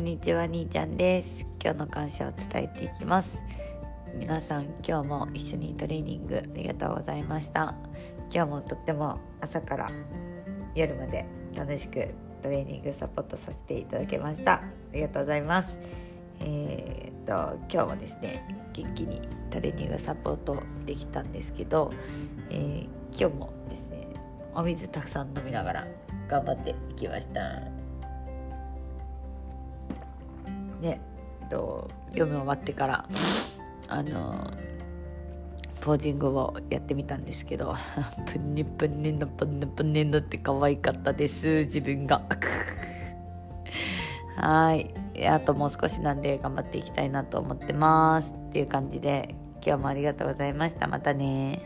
んにちは兄ちゃんです。今日の感謝を伝えていきます。皆さん今日も一緒にトレーニングありがとうございました。今日もとっても朝から夜まで楽しくトレーニングサポートさせていただきました。ありがとうございます。えー、っと今日はですね元気にトレーニングサポートできたんですけど、えー、今日もですねお水たくさん飲みながら頑張っていきました。ねと読み終わってからあのポージングをやってみたんですけど プンニプンニのプンニプンニのって可愛かったです自分が。はい。あともう少しなんで頑張っていきたいなと思ってます。っていう感じで今日もありがとうございました。またね